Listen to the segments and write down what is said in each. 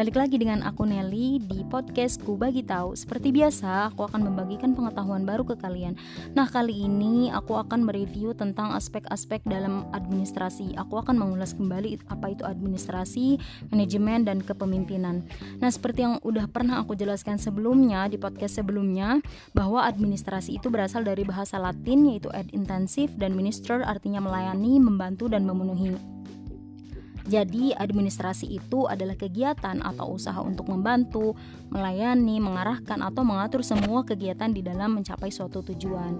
Balik lagi dengan aku Nelly di podcast Ku Bagi Tahu. Seperti biasa, aku akan membagikan pengetahuan baru ke kalian. Nah, kali ini aku akan mereview tentang aspek-aspek dalam administrasi. Aku akan mengulas kembali apa itu administrasi, manajemen, dan kepemimpinan. Nah, seperti yang udah pernah aku jelaskan sebelumnya di podcast sebelumnya, bahwa administrasi itu berasal dari bahasa Latin yaitu ad intensif dan minister artinya melayani, membantu, dan memenuhi jadi, administrasi itu adalah kegiatan atau usaha untuk membantu, melayani, mengarahkan, atau mengatur semua kegiatan di dalam mencapai suatu tujuan.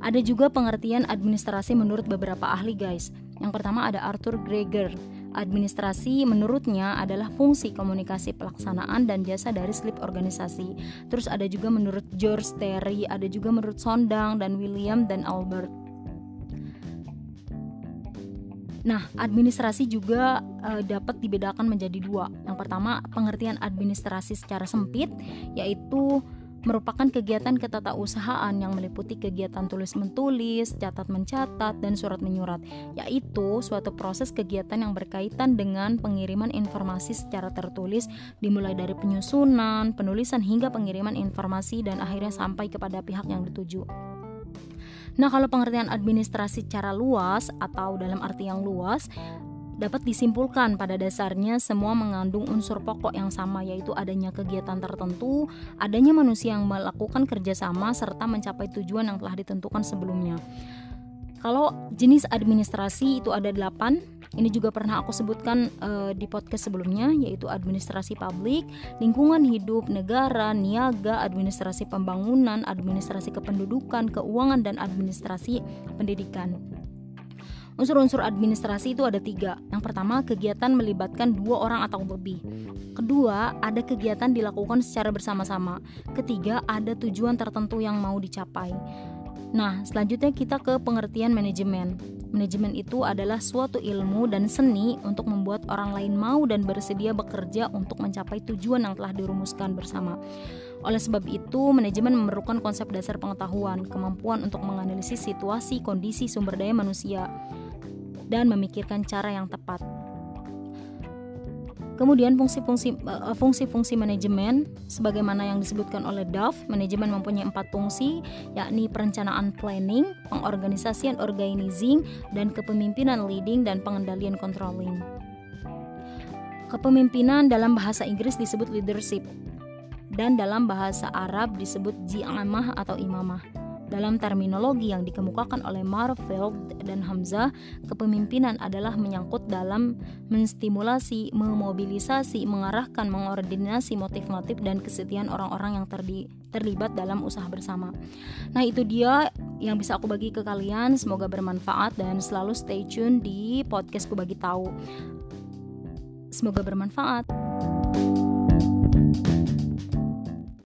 Ada juga pengertian administrasi menurut beberapa ahli, guys. Yang pertama ada Arthur Greger. Administrasi menurutnya adalah fungsi komunikasi pelaksanaan dan jasa dari slip organisasi. Terus ada juga menurut George Terry, ada juga menurut Sondang dan William dan Albert. Nah, administrasi juga e, dapat dibedakan menjadi dua. Yang pertama, pengertian administrasi secara sempit, yaitu merupakan kegiatan ketatausahaan yang meliputi kegiatan tulis-mentulis, catat-mencatat, dan surat-menyurat, yaitu suatu proses kegiatan yang berkaitan dengan pengiriman informasi secara tertulis dimulai dari penyusunan, penulisan hingga pengiriman informasi dan akhirnya sampai kepada pihak yang dituju. Nah, kalau pengertian administrasi secara luas atau dalam arti yang luas dapat disimpulkan pada dasarnya semua mengandung unsur pokok yang sama yaitu adanya kegiatan tertentu, adanya manusia yang melakukan kerjasama serta mencapai tujuan yang telah ditentukan sebelumnya. Kalau jenis administrasi itu ada delapan, ini juga pernah aku sebutkan uh, di podcast sebelumnya, yaitu administrasi publik, lingkungan hidup, negara, niaga, administrasi pembangunan, administrasi kependudukan, keuangan, dan administrasi pendidikan. Unsur-unsur administrasi itu ada tiga. Yang pertama, kegiatan melibatkan dua orang atau lebih. Kedua, ada kegiatan dilakukan secara bersama-sama. Ketiga, ada tujuan tertentu yang mau dicapai. Nah, selanjutnya kita ke pengertian manajemen. Manajemen itu adalah suatu ilmu dan seni untuk membuat orang lain mau dan bersedia bekerja untuk mencapai tujuan yang telah dirumuskan bersama. Oleh sebab itu, manajemen memerlukan konsep dasar pengetahuan, kemampuan untuk menganalisis situasi, kondisi, sumber daya manusia, dan memikirkan cara yang tepat. Kemudian fungsi-fungsi uh, fungsi-fungsi manajemen sebagaimana yang disebutkan oleh Duff, manajemen mempunyai empat fungsi yakni perencanaan planning, pengorganisasian organizing, dan kepemimpinan leading dan pengendalian controlling. Kepemimpinan dalam bahasa Inggris disebut leadership dan dalam bahasa Arab disebut ji'amah atau imamah. Dalam terminologi yang dikemukakan oleh Marfeld dan Hamzah, kepemimpinan adalah menyangkut dalam menstimulasi, memobilisasi, mengarahkan, mengordinasi motif-motif dan kesetiaan orang-orang yang terdi, terlibat dalam usaha bersama. Nah, itu dia yang bisa aku bagi ke kalian. Semoga bermanfaat dan selalu stay tune di podcastku bagi tahu. Semoga bermanfaat. thank you